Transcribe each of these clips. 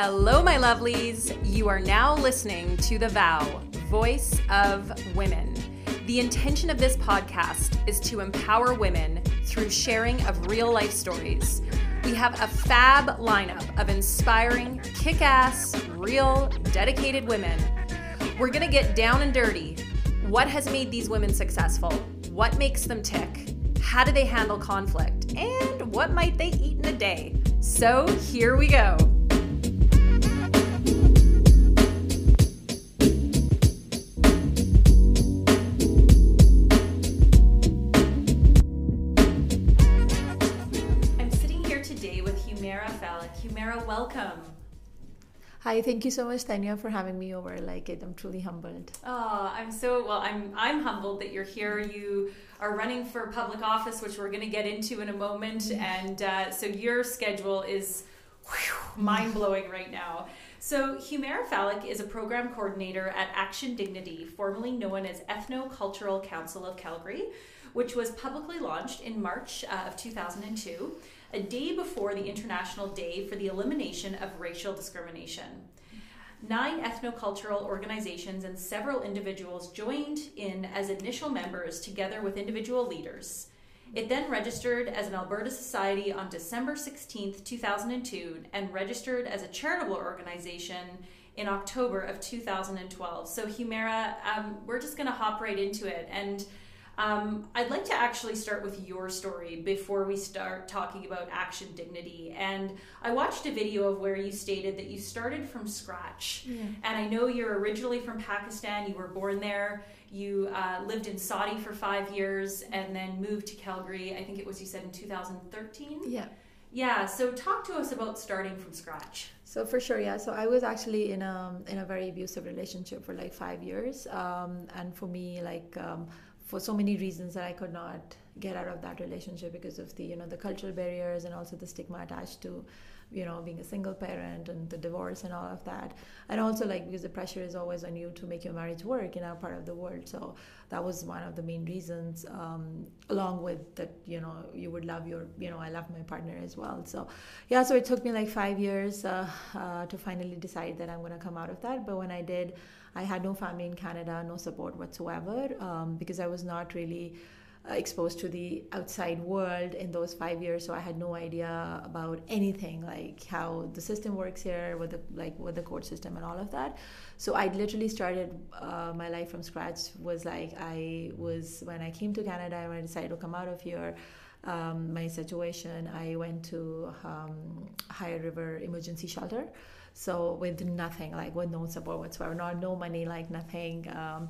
Hello, my lovelies. You are now listening to The Vow, Voice of Women. The intention of this podcast is to empower women through sharing of real life stories. We have a fab lineup of inspiring, kick ass, real, dedicated women. We're gonna get down and dirty. What has made these women successful? What makes them tick? How do they handle conflict? And what might they eat in a day? So here we go. Welcome. Hi, thank you so much, Tanya, for having me over. Like it, I'm truly humbled. Oh, I'm so well. I'm I'm humbled that you're here. You are running for public office, which we're going to get into in a moment, and uh, so your schedule is mind blowing right now. So, Humaira Falak is a program coordinator at Action Dignity, formerly known as Ethno Cultural Council of Calgary, which was publicly launched in March uh, of 2002, a day before the International Day for the Elimination of Racial Discrimination. Nine ethnocultural organizations and several individuals joined in as initial members together with individual leaders. It then registered as an Alberta Society on December 16, 2002, and registered as a charitable organization in October of 2012. So, Humaira, um, we're just going to hop right into it. And um, I'd like to actually start with your story before we start talking about Action Dignity. And I watched a video of where you stated that you started from scratch. Yeah. And I know you're originally from Pakistan, you were born there. You uh, lived in Saudi for five years and then moved to Calgary. I think it was you said in 2013. Yeah. Yeah. So talk to us about starting from scratch. So for sure, yeah. So I was actually in a in a very abusive relationship for like five years, um, and for me, like um, for so many reasons that I could not get out of that relationship because of the you know the cultural barriers and also the stigma attached to you know being a single parent and the divorce and all of that. And also like because the pressure is always on you to make your marriage work in our part of the world. So that was one of the main reasons um, along with that you know you would love your you know i love my partner as well. So yeah so it took me like five years uh, uh, to finally decide that i'm going to come out of that. But when i did i had no family in canada no support whatsoever um, because i was not really exposed to the outside world in those five years so i had no idea about anything like how the system works here with the like with the court system and all of that. So i literally started uh, my life from scratch was like i was when i came to canada when i decided to come out of here um, my situation i went to um, High River emergency shelter so with nothing like with no support whatsoever not no money like nothing um,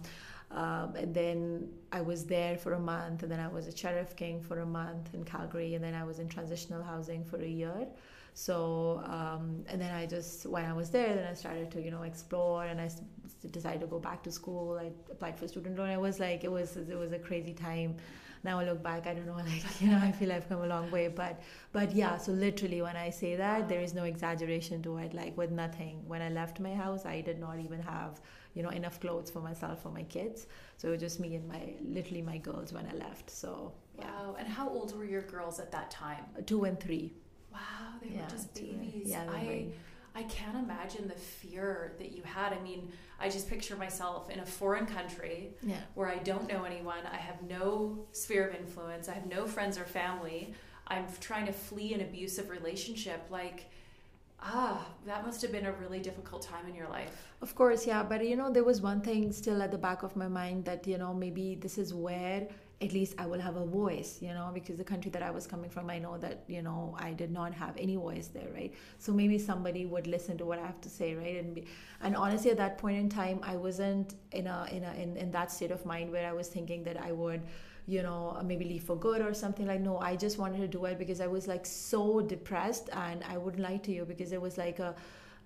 um, and then I was there for a month, and then I was a Sheriff King for a month in Calgary, and then I was in transitional housing for a year. So, um, and then I just, when I was there, then I started to, you know, explore, and I decided to go back to school. I applied for student loan. I was like, it was, it was a crazy time. Now I look back, I don't know, like, you know, I feel I've come a long way, but, but yeah, so literally when I say that, there is no exaggeration to it. Like with nothing, when I left my house, I did not even have you know enough clothes for myself for my kids so it was just me and my literally my girls when i left so yeah Wow. And how old were your girls at that time? Uh, two and three Wow, they Yeah, were just babies. yeah, I very- I can't imagine the fear that you had. I mean, I just picture myself in a foreign country yeah where I don't know anyone. I have no sphere of influence. I have no friends or family. I'm trying to flee an abusive relationship. Like, ah, that must have been a really difficult time in your life. Of course, yeah. But you know, there was one thing still at the back of my mind that, you know, maybe this is where at least I will have a voice, you know, because the country that I was coming from, I know that, you know, I did not have any voice there, right? So maybe somebody would listen to what I have to say, right? And be, and honestly, at that point in time, I wasn't in a in a in, in that state of mind where I was thinking that I would you know maybe leave for good or something like no i just wanted to do it because i was like so depressed and i wouldn't lie to you because it was like a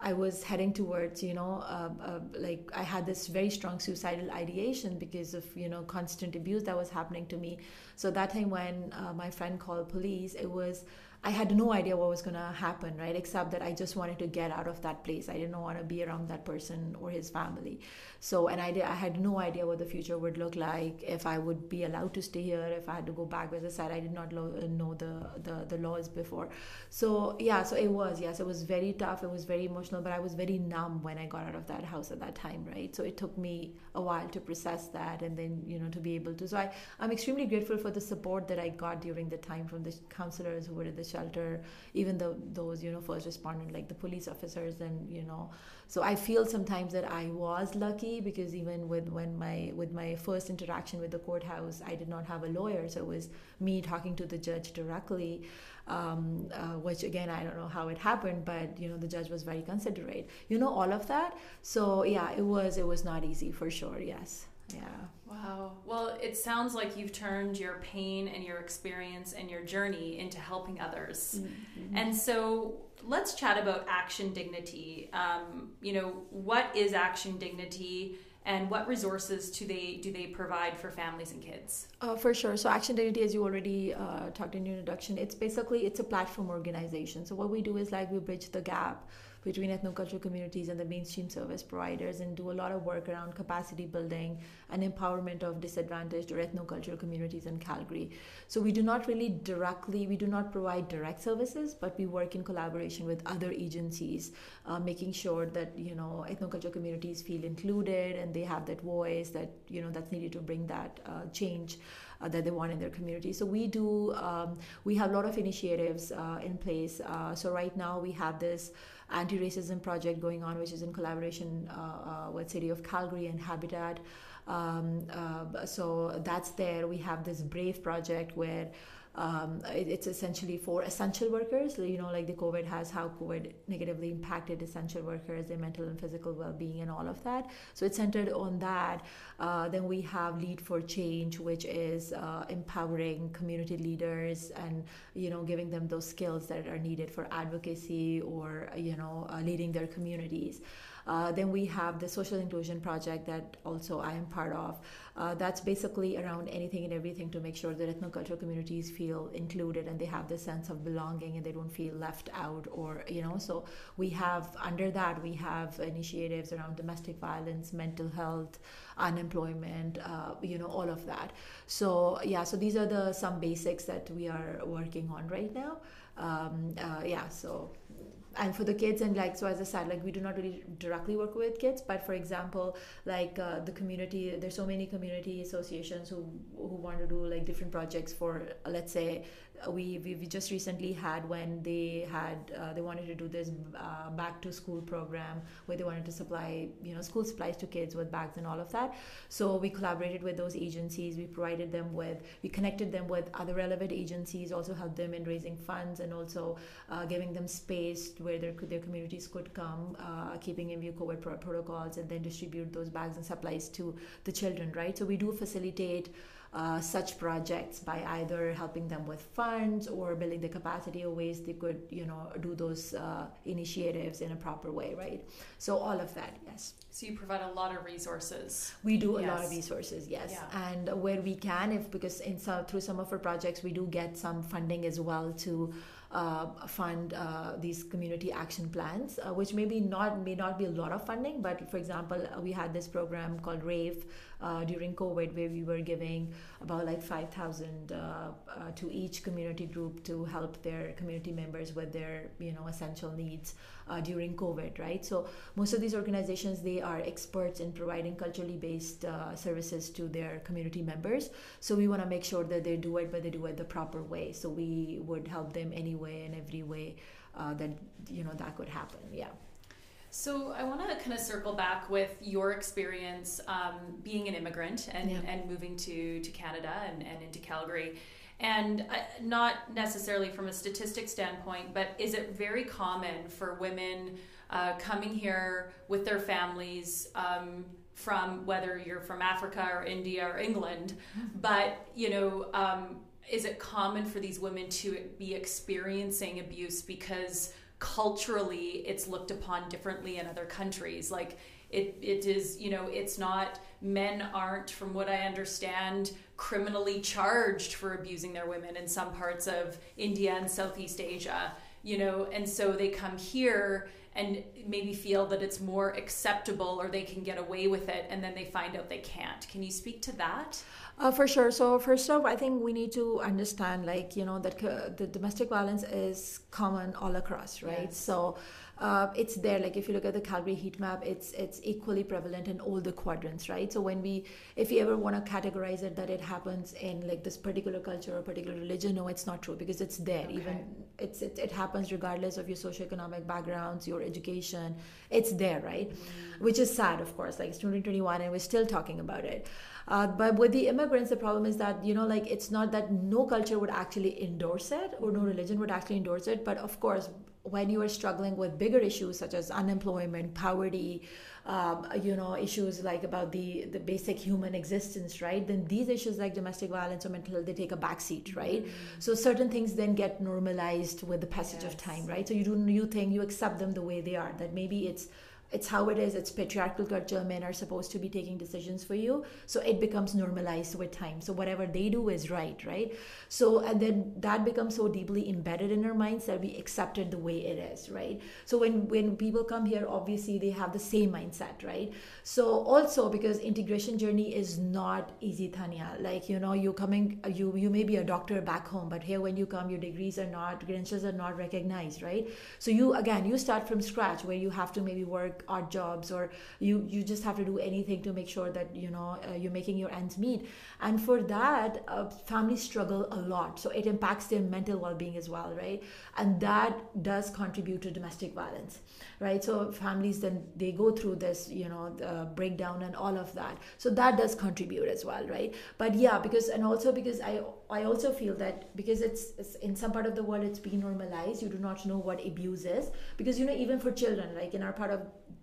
I was heading towards, you know, uh, uh, like I had this very strong suicidal ideation because of, you know, constant abuse that was happening to me. So that time when uh, my friend called police, it was I had no idea what was going to happen, right? Except that I just wanted to get out of that place. I didn't want to be around that person or his family. So, and I, did, I had no idea what the future would look like, if I would be allowed to stay here, if I had to go back. As I said, I did not lo- know the, the, the laws before. So, yeah, so it was, yes, it was very tough. It was very emotional, but I was very numb when I got out of that house at that time, right? So it took me a while to process that and then, you know, to be able to. So I, I'm extremely grateful for the support that I got during the time from the counselors who were at the shelter, even though those, you know, first responders like the police officers and, you know, so I feel sometimes that I was lucky because even with when my with my first interaction with the courthouse, I did not have a lawyer, so it was me talking to the judge directly. Um, uh, which again I don't know how it happened, but you know the judge was very considerate. You know all of that. So yeah, it was it was not easy for sure. Yes. Yeah. Wow. Well, it sounds like you've turned your pain and your experience and your journey into helping others. Mm-hmm. And so let's chat about Action Dignity. Um, you know, what is Action Dignity? and what resources do they do they provide for families and kids uh, for sure so action dignity as you already uh, talked in your introduction it's basically it's a platform organization so what we do is like we bridge the gap between ethnocultural communities and the mainstream service providers and do a lot of work around capacity building and empowerment of disadvantaged or ethnocultural communities in Calgary. So we do not really directly, we do not provide direct services, but we work in collaboration with other agencies, uh, making sure that, you know, ethnocultural communities feel included and they have that voice that, you know, that's needed to bring that uh, change. Uh, that they want in their community. So we do, um, we have a lot of initiatives uh, in place. Uh, so right now we have this anti-racism project going on, which is in collaboration uh, uh, with City of Calgary and Habitat. Um, uh, so that's there. We have this Brave project where um, it, it's essentially for essential workers. You know, like the COVID has how COVID negatively impacted essential workers, their mental and physical well-being, and all of that. So it's centered on that. Uh, then we have Lead for Change, which is uh, empowering community leaders and you know giving them those skills that are needed for advocacy or you know uh, leading their communities. Uh, then we have the social inclusion project that also I am part of. Uh, that's basically around anything and everything to make sure that ethnocultural communities feel included and they have this sense of belonging and they don't feel left out or you know. So we have under that we have initiatives around domestic violence, mental health, unemployment, uh, you know, all of that. So yeah, so these are the some basics that we are working on right now. Um, uh, yeah, so and for the kids and like so as i said like we do not really directly work with kids but for example like uh, the community there's so many community associations who who want to do like different projects for let's say we, we, we just recently had when they had uh, they wanted to do this uh, back to school program where they wanted to supply you know school supplies to kids with bags and all of that. So we collaborated with those agencies. We provided them with we connected them with other relevant agencies also helped them in raising funds and also uh, giving them space where their, their communities could come uh, keeping in view covid pro- protocols and then distribute those bags and supplies to the children right? So we do facilitate uh, such projects by either helping them with funds or building the capacity of ways they could you know do those uh, initiatives in a proper way right? So all of that yes. So you provide a lot of resources. We do a yes. lot of resources yes. Yeah. and where we can if because in some, through some of our projects we do get some funding as well to fund uh, these community action plans, uh, which maybe not may not be a lot of funding, but for example, we had this program called RAVE uh, during COVID where we were giving about like 5,000 uh, uh, to each community group to help their community members with their you know essential needs during COVID, right? So most of these organizations they are experts in providing culturally based services to their community members. So we want to make sure that they do it, but they do it the proper way. So we would help them anyway way and every way uh, that you know that could happen. Yeah. So I want to kind of circle back with your experience um, being an immigrant and, yeah. and moving to, to Canada and, and into Calgary. And uh, not necessarily from a statistic standpoint, but is it very common for women uh, coming here with their families um, from whether you're from Africa or India or England, mm-hmm. but you know, um, is it common for these women to be experiencing abuse because culturally it's looked upon differently in other countries like it, it is you know it's not men aren't from what i understand criminally charged for abusing their women in some parts of india and southeast asia you know? And so they come here and maybe feel that it's more acceptable or they can get away with it and then they find out they can't. Can you speak to that? Uh, for sure. So first off i think we need to understand like you know that uh, the domestic violence is common all across right? Yes. so uh, it's there. Like if you look at the Calgary heat map, it's it's equally prevalent in all the quadrants, right? So when we, if you ever want to categorize it that it happens in like this particular culture or particular religion, no, it's not true because it's there. Okay. Even it's it, it happens regardless of your socioeconomic backgrounds, your education. It's there, right? Mm-hmm. Which is sad, of course. Like it's 2021 and we're still talking about it. Uh, but with the immigrants, the problem is that, you know, like it's not that no culture would actually endorse it or no religion would actually endorse it. But of course, when you are struggling with bigger issues such as unemployment, poverty, um, you know, issues like about the the basic human existence, right? Then these issues like domestic violence or mental health they take a backseat, right? Mm-hmm. So certain things then get normalized with the passage yes. of time, right? So you do you think you accept them the way they are. That maybe it's it's how it is. It's patriarchal culture men are supposed to be taking decisions for you. So it becomes normalized with time. So whatever they do is right right? So and then that becomes so deeply embedded in our minds that we accept it the way it is right? So when when people come here obviously they have the same mindset right? So also because integration journey is not easy tanya like you know you coming you you may be a doctor back home but here when you come your degrees are not credentials are not recognized right? So you again you start from scratch where you have to maybe work odd jobs or you you just have to do anything to make sure that you know uh, you're making your ends meet. And for that uh, families struggle a lot. So it impacts their mental well-being as well right? And that does contribute to domestic violence right? So families then they go through this you know breakdown and all of that. So that does contribute as well right? But yeah because and also because i i also feel that because it's, it's in some part of the world it's been normalized. You do not know what abuse is. Because you know even for children like in our part of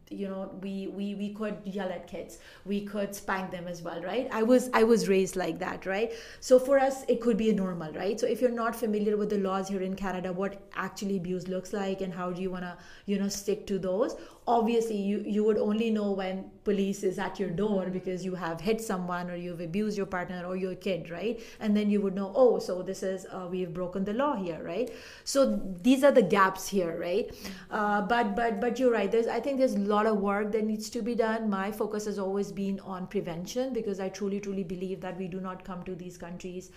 you know we we we could yell at kids. We could spank them as well right? I was i was raised like that right? So for us it could be a normal right? So if you're not familiar with the laws here in canada what actually abuse looks like and how do you want to you know stick to those obviously you you would only know when police is at your door because you have hit someone or you've abused your partner or your kid right? And then you would know oh so this is uh, we've broken the law here right? So these are the gaps here right? Uh, but but but you're right. There's i think there's a lot of work that needs to be done. My focus has always been on prevention because i truly truly believe that we do not come to these countries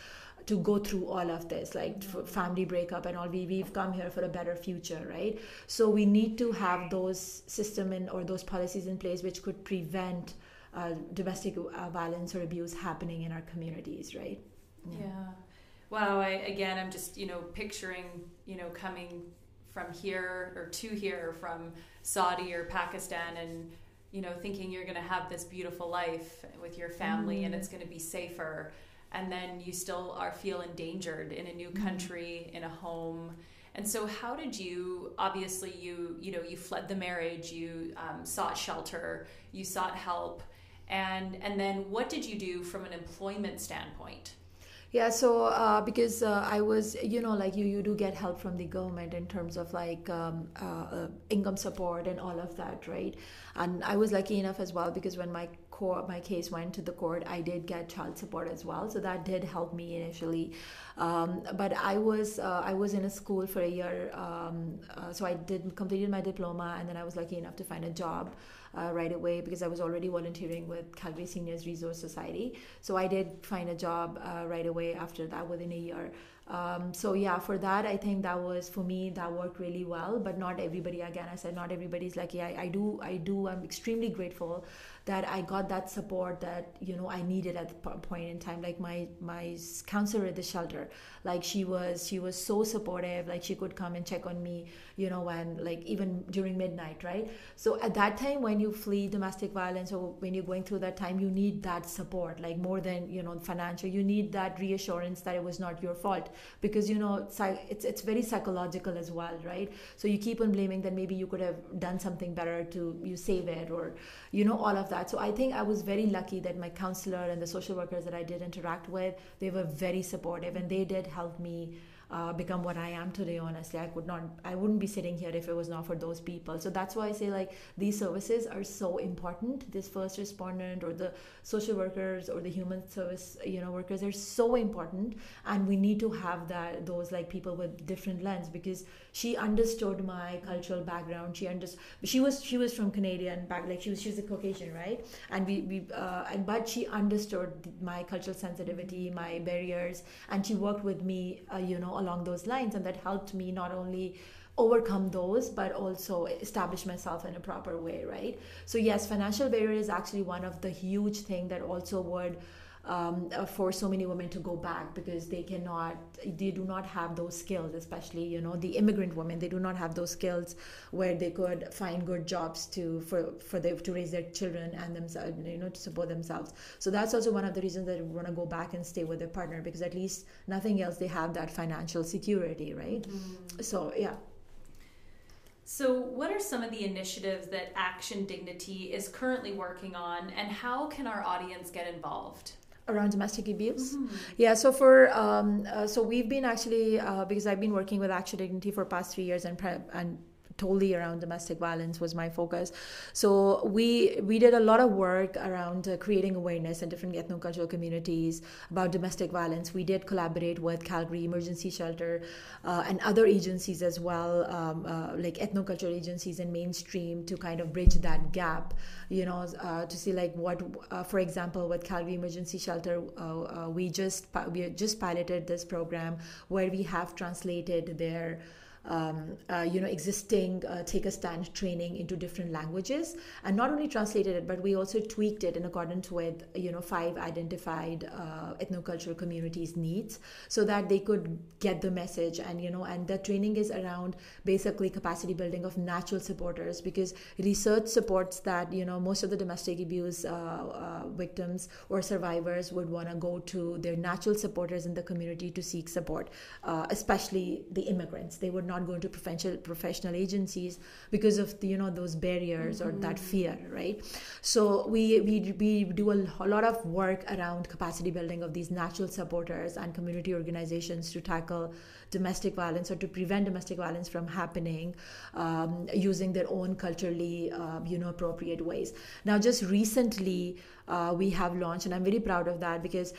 to go through all of this like family breakup and all we, we've come here for a better future right? So we need to have those system in or those policies in place which could prevent uh, domestic uh, violence or abuse happening in our communities right? Yeah. yeah. Wow I, again i'm just you know picturing you know coming from here or to here from saudi or pakistan and you know thinking you're going to have this beautiful life with your family mm. and it's going to be safer and then you still are feel endangered in a new mm-hmm. country in a home and so how did you obviously you you know you fled the marriage you um, sought shelter you sought help and and then what did you do from an employment standpoint yeah, so uh, because uh, I was, you know, like you, you do get help from the government in terms of like um, uh, uh income support and all of that, right? And I was lucky enough as well because when my court, my case went to the court, I did get child support as well, so that did help me initially. Um, but I was uh, I was in a school for a year, um, uh, so I did completed my diploma, and then I was lucky enough to find a job uh, right away because I was already volunteering with Calgary Seniors Resource Society. So I did find a job uh, right away after that within a year. Um, so yeah, for that, I think that was for me that worked really well. But not everybody. Again, I said not everybody's like yeah. I, do. I do. I'm extremely grateful that I got that support that you know I needed at the point in time. Like my my counselor at the shelter, like she was she was so supportive. Like she could come and check on me, you know, when like even during midnight, right? So at that time, when you flee domestic violence or when you're going through that time, you need that support, like more than you know financial. You need that reassurance that it was not your fault because you know it's it's very psychological as well, right? So you keep on blaming that maybe you could have done something better to you save it or you know all of that so i think i was very lucky that my counselor and the social workers that i did interact with they were very supportive and they did help me uh, become what I am today. Honestly, I could not, I wouldn't be sitting here if it was not for those people. So that's why I say like these services are so important. This first respondent or the social workers or the human service, you know, workers are so important, and we need to have that those like people with different lens because she understood my cultural background. She understood. She was she was from Canadian back, like she was she was a Caucasian, right? And we we uh, and but she understood my cultural sensitivity, my barriers, and she worked with me, uh, you know along those lines and that helped me not only overcome those but also establish myself in a proper way right? So yes financial barrier is actually one of the huge thing that also would um, uh, for so many women to go back because they cannot they do not have those skills especially you know the immigrant women they do not have those skills where they could find good jobs to for for them to raise their children and themselves you know to support themselves so that's also one of the reasons that we want to go back and stay with their partner because at least nothing else they have that financial security right mm-hmm. so yeah so, what are some of the initiatives that Action Dignity is currently working on, and how can our audience get involved? Around domestic abuse mm-hmm. yeah so for um, uh, so we've been actually uh, because i've been working with action dignity for past three years and pre- and totally around domestic violence was my focus. So we we did a lot of work around uh, creating awareness in different ethnocultural communities about domestic violence. We did collaborate with Calgary Emergency Shelter uh, and other agencies as well, um, uh, like ethnocultural agencies and mainstream to kind of bridge that gap. You know, uh, to see like what, uh, for example, with Calgary Emergency Shelter, uh, we just we just piloted this program where we have translated their um, uh, you know existing uh, take a stand training into different languages. And not only translated it but we also tweaked it in accordance with you know five identified uh, ethnocultural communities needs so that they could get the message and you know and the training is around basically capacity building of natural supporters because research supports that you know most of the domestic abuse uh, uh, victims or survivors would want to go to their natural supporters in the community to seek support uh, especially the immigrants. They would not go to professional professional agencies because of the, you know those barriers mm-hmm. or that mm-hmm. fear, right? So we we we do a, a lot of work around capacity building of these natural supporters and community organizations to tackle domestic violence or to prevent domestic violence from happening um, using their own culturally uh, you know appropriate ways now just recently uh, we have launched and i'm very proud of that because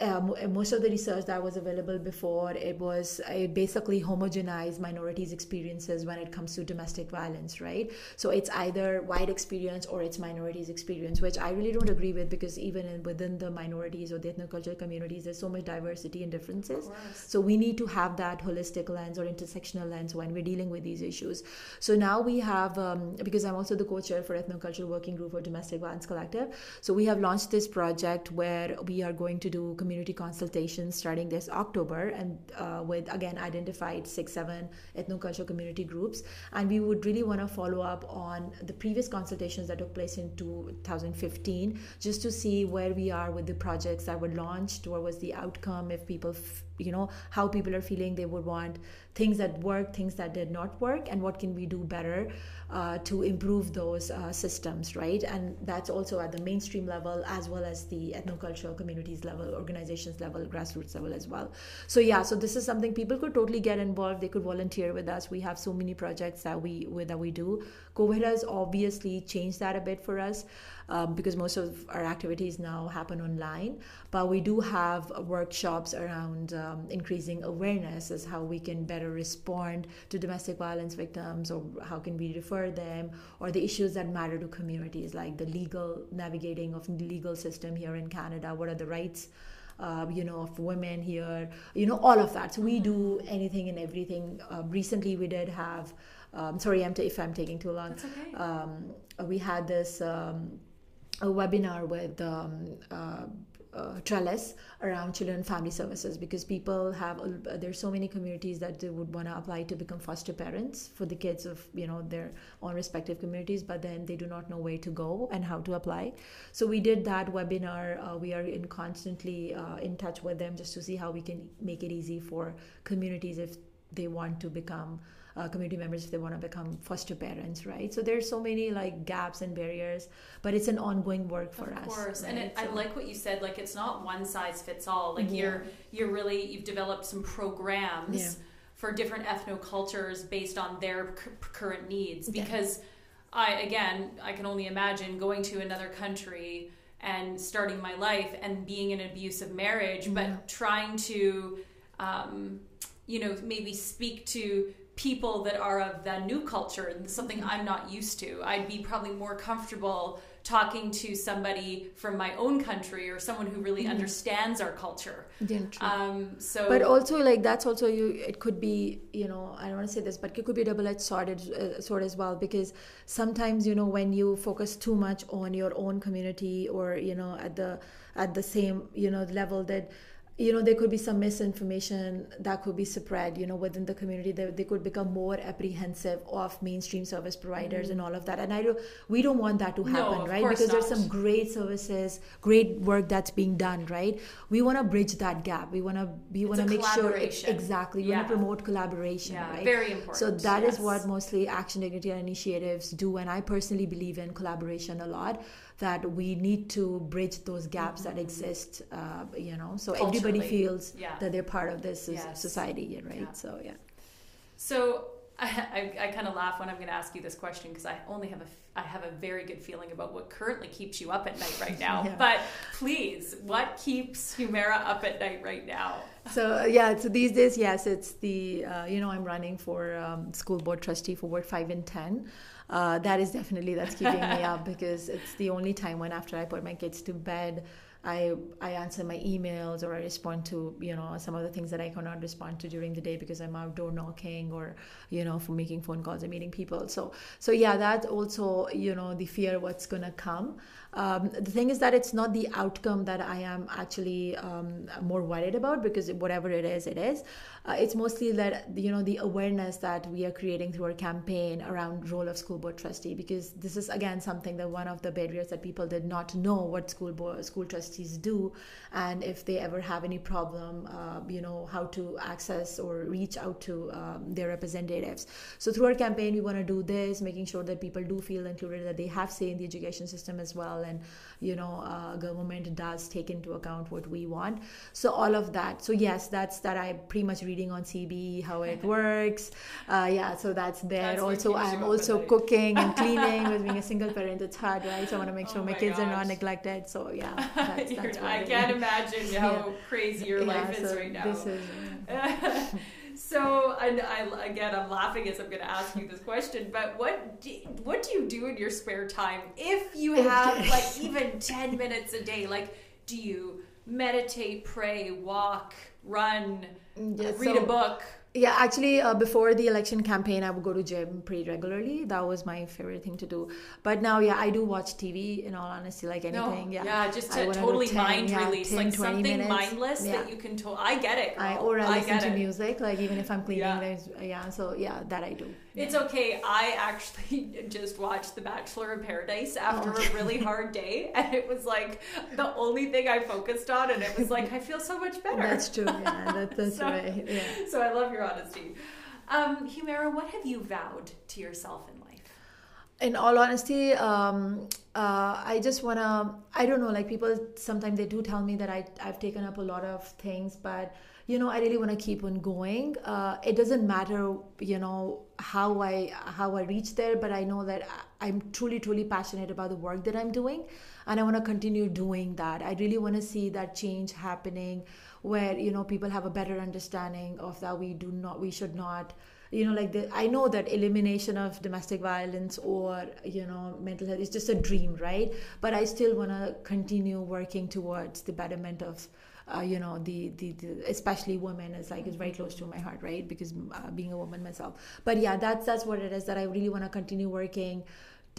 uh, most of the research that was available before it was it basically homogenized minorities experiences when it comes to domestic violence right? So it's either white experience or it's minorities experience which i really don't agree with because even in, within the minorities or the ethnocultural communities there's so much diversity and differences. So we need to have that holistic lens or intersectional lens when we're dealing with these issues. So now we have um, because i'm also the co-chair for ethnocultural working group for domestic violence collective so we have launched this project where we are going to do community consultations starting this October, and uh, with again identified six, seven ethnocultural community groups. And we would really want to follow up on the previous consultations that took place in 2015, just to see where we are with the projects that were launched, what was the outcome, if people f- you know how people are feeling they would want things that work things that did not work and what can we do better uh, to improve those uh, systems right and that's also at the mainstream level as well as the ethnocultural communities level organizations level grassroots level as well so yeah so this is something people could totally get involved they could volunteer with us we have so many projects that we that we do covid has obviously changed that a bit for us um, because most of our activities now happen online. But we do have workshops around um, increasing awareness as how we can better respond to domestic violence victims or how can we refer them or the issues that matter to communities like the legal navigating of the legal system here in Canada. What are the rights? Uh, you know, of women here, you know, all of that. So we do anything and everything. Uh, recently, we did have. Um, sorry, I'm t- if I'm taking too long. Okay. Um, we had this um, a webinar with um, uh, uh, Trellis around children and family services because people have uh, there's so many communities that they would want to apply to become foster parents for the kids of you know their own respective communities but then they do not know where to go and how to apply. So we did that webinar uh, we are in constantly uh, in touch with them just to see how we can make it easy for communities if they want to become uh, community members if they want to become foster parents, right? So there's so many like gaps and barriers, but it's an ongoing work for us. Of course, right? and it, so, I like what you said. Like it's not one size fits all. Like Yeah. you're you're really you've developed some programs Yeah. for different ethnocultures based on their c- current needs. Yeah. Because I again I can only imagine going to another country and starting my life and being in an abusive marriage, Yeah. but trying to um, you know maybe speak to people that are of the new culture and something I'm not used to. I'd be probably more comfortable talking to somebody from my own country or someone who really understands our culture. Yeah. Um, so, but also like that's also you it could be you know i don't want to say this but it could be double-edged sword, uh, sword as well because sometimes you know when you focus too much on your own community or you know at the at the same you know level that you know there could be some misinformation that could be spread you know within the community. They, they could become more apprehensive of mainstream service providers and all of that. And i do we don't want that to Mm. No, happen right? because there's some great services great work that's being done right? We want to bridge that gap. We want to we want to make sure exactly. We Yeah. want to promote collaboration yeah, right? very important. so that is yes. what mostly action dignity and initiatives do and i personally believe in collaboration a lot that we need to bridge those gaps that exist uh, you know so everybody feels Mm-hmm. Yeah. that they're part of this Yes. society right Yeah. so yeah So I, I, I kind of laugh when I'm going to ask you this question because I only have a I have a very good feeling about what currently keeps you up at night right now. Yeah. But please, what keeps Humaira up at night right now? so uh, yeah so these days yes it's the uh, you know i'm running for um, school board trustee for ward 5 and 10 uh, that is definitely that's keeping me up because it's the only time when after i put my kids to bed I, I answer my emails or I respond to you know some of the things that I cannot respond to during the day because I'm outdoor knocking or you know for making phone calls and meeting people so so yeah that's also you know the fear what's gonna come um, the thing is that it's not the outcome that I am actually um, more worried about because whatever it is, it is. Uh, it's mostly that you know the awareness that we are creating through our campaign around role of school board trustee because this is again something that one of the barriers that people did not know what school board school trustees do and if they ever have any problem uh, you know how to access or reach out to um, their representatives. So through our campaign we want to do this making sure that people do feel included that they have say in the education system as well and you know uh, government does take into account what we want. So all of that. So yes that's that i'm pretty much reading on CB how it works. Uh, yeah so that's there. That's also i'm also cooking and cleaning with being a single parent it's hard right? So i want to make sure Oh my, my kids are not neglected. So yeah that's, that's what I can't imagine how Yeah. crazy your Yeah, life is so right now. this is so, and I again, I'm laughing as I'm going to ask you this question. But what do, what do you do in your spare time if you have like even ten minutes a day? Like, do you meditate, pray, walk, run, mm, Yeah, read so- a book? Yeah, actually, uh, before the election campaign, I would go to gym pretty regularly. That was my favorite thing to do. But now, yeah, I do watch TV. In all honesty, like anything. no, yeah, just to totally 10, mind yeah, release, 10, like something minutes. mindless Yeah. that you can. To- I get it. Girl. I or I, listen get to it. music. Like even if I'm cleaning, Yeah. there's yeah. So yeah, that I do. It's okay. I actually just watched The Bachelor in Paradise after Oh. a really hard day, and it was like the only thing I focused on, and it was like I feel so much better. That's true. Yeah, that, that's So- right. Yeah. so I love your honesty. Um, Humaira, what have you vowed to yourself in life? In all honesty um, uh, i just want to i don't know like people sometimes they do tell me that I, i've taken up a lot of things but you know i really want to keep on going. Uh, it doesn't matter you know how i how i reach there but i know that i'm truly truly passionate about the work that i'm doing and i want to continue doing that. I really want to see that change happening where you know people have a better understanding of that we do not we should not you know like the, i know that elimination of domestic violence or you know mental health is just a dream right? But i still want to continue working towards the betterment of uh, you know the, the the especially women is like is very close to my heart right? Because uh, being a woman myself. But yeah that's that's what it is that i really want to continue working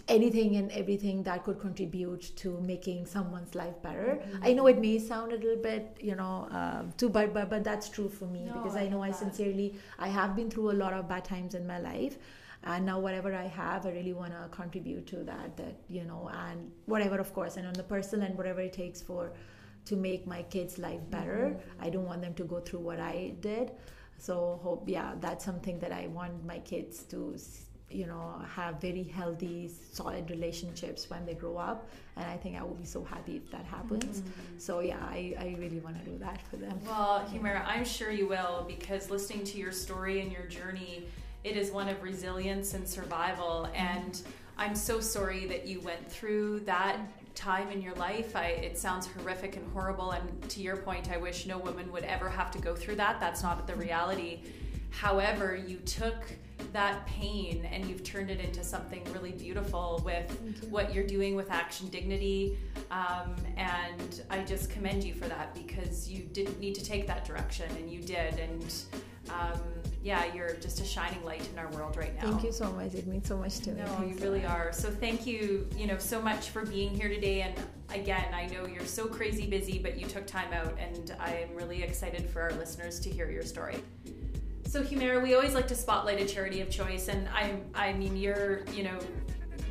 anything and everything that could contribute to making someone's life better. Mm-hmm. I know it may sound a little bit, you know, um, too, but, but but that's true for me No, because I I know I sincerely I have been through a lot of bad times in my life. And now, whatever I have, I really want to contribute to that. That you know, and whatever, of course, and on the personal and whatever it takes for to make my kids' life better. Mm-hmm. I don't want them to go through what I did. so hope yeah that's something that i want my kids to you know have very healthy solid relationships when they grow up. And i think i will be so happy if that happens. Mm-hmm. so yeah i, I really want to do that for them. Well Humaira i'm sure you will because listening to your story and your journey it is one of resilience and survival. And i'm so sorry that you went through that time in your life. I, it sounds horrific and horrible. And to your point i wish no woman would ever have to go through that. That's not the reality however you took that pain and you've turned it into something really beautiful with you. what you're doing with Action Dignity. Um, and I just commend you for that because you didn't need to take that direction and you did. And um, yeah, you're just a shining light in our world right now. Thank you so much. It means so much to me. No, you really are. So thank you, you know, so much for being here today. And again, I know you're so crazy busy, but you took time out, and I am really excited for our listeners to hear your story. So Humaira, we always like to spotlight a charity of choice, and I, I mean, you're, you know,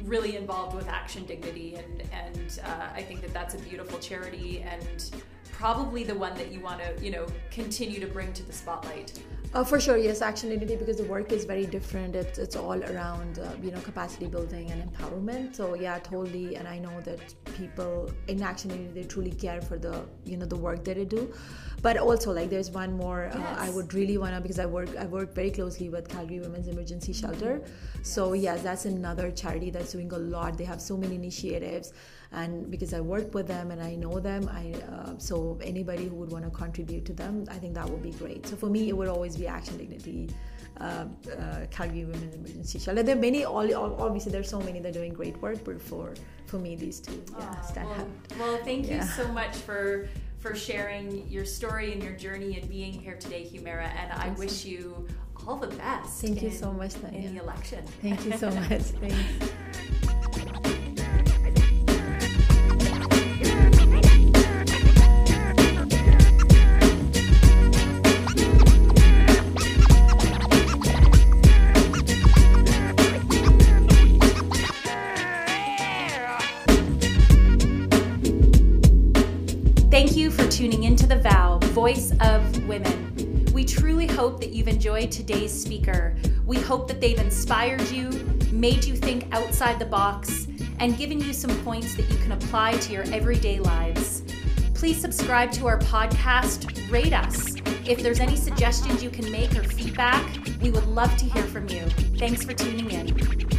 really involved with Action Dignity, and and uh, I think that that's a beautiful charity, and probably the one that you want to, you know, continue to bring to the spotlight. Uh, for sure, yes, Action Dignity because the work is very different. It's it's all around uh, you know capacity building and empowerment. So yeah, totally. And I know that people in Action Dignity they truly care for the you know the work that they do but also like there's one more uh, i would really want to because i work i work very closely with calgary women's emergency shelter so yes that's another charity that's doing a lot they have so many initiatives and because i work with them and i know them i uh, so anybody who would want to contribute to them i think that would be great so for me it would always be action dignity uh, uh, Calgary Women's Emergency Shelter. There are many, all, all, obviously, there's so many that are doing great work, but for for me, these two, yeah, stand well, out. Well, thank yeah. you so much for for sharing your story and your journey and being here today, Humaira. And I wish you all the best. Thank you so much, Tanya. In the election. Thank you so much. Thanks. Enjoyed today's speaker. We hope that they've inspired you, made you think outside the box, and given you some points that you can apply to your everyday lives. Please subscribe to our podcast, rate us. If there's any suggestions you can make or feedback, we would love to hear from you. Thanks for tuning in.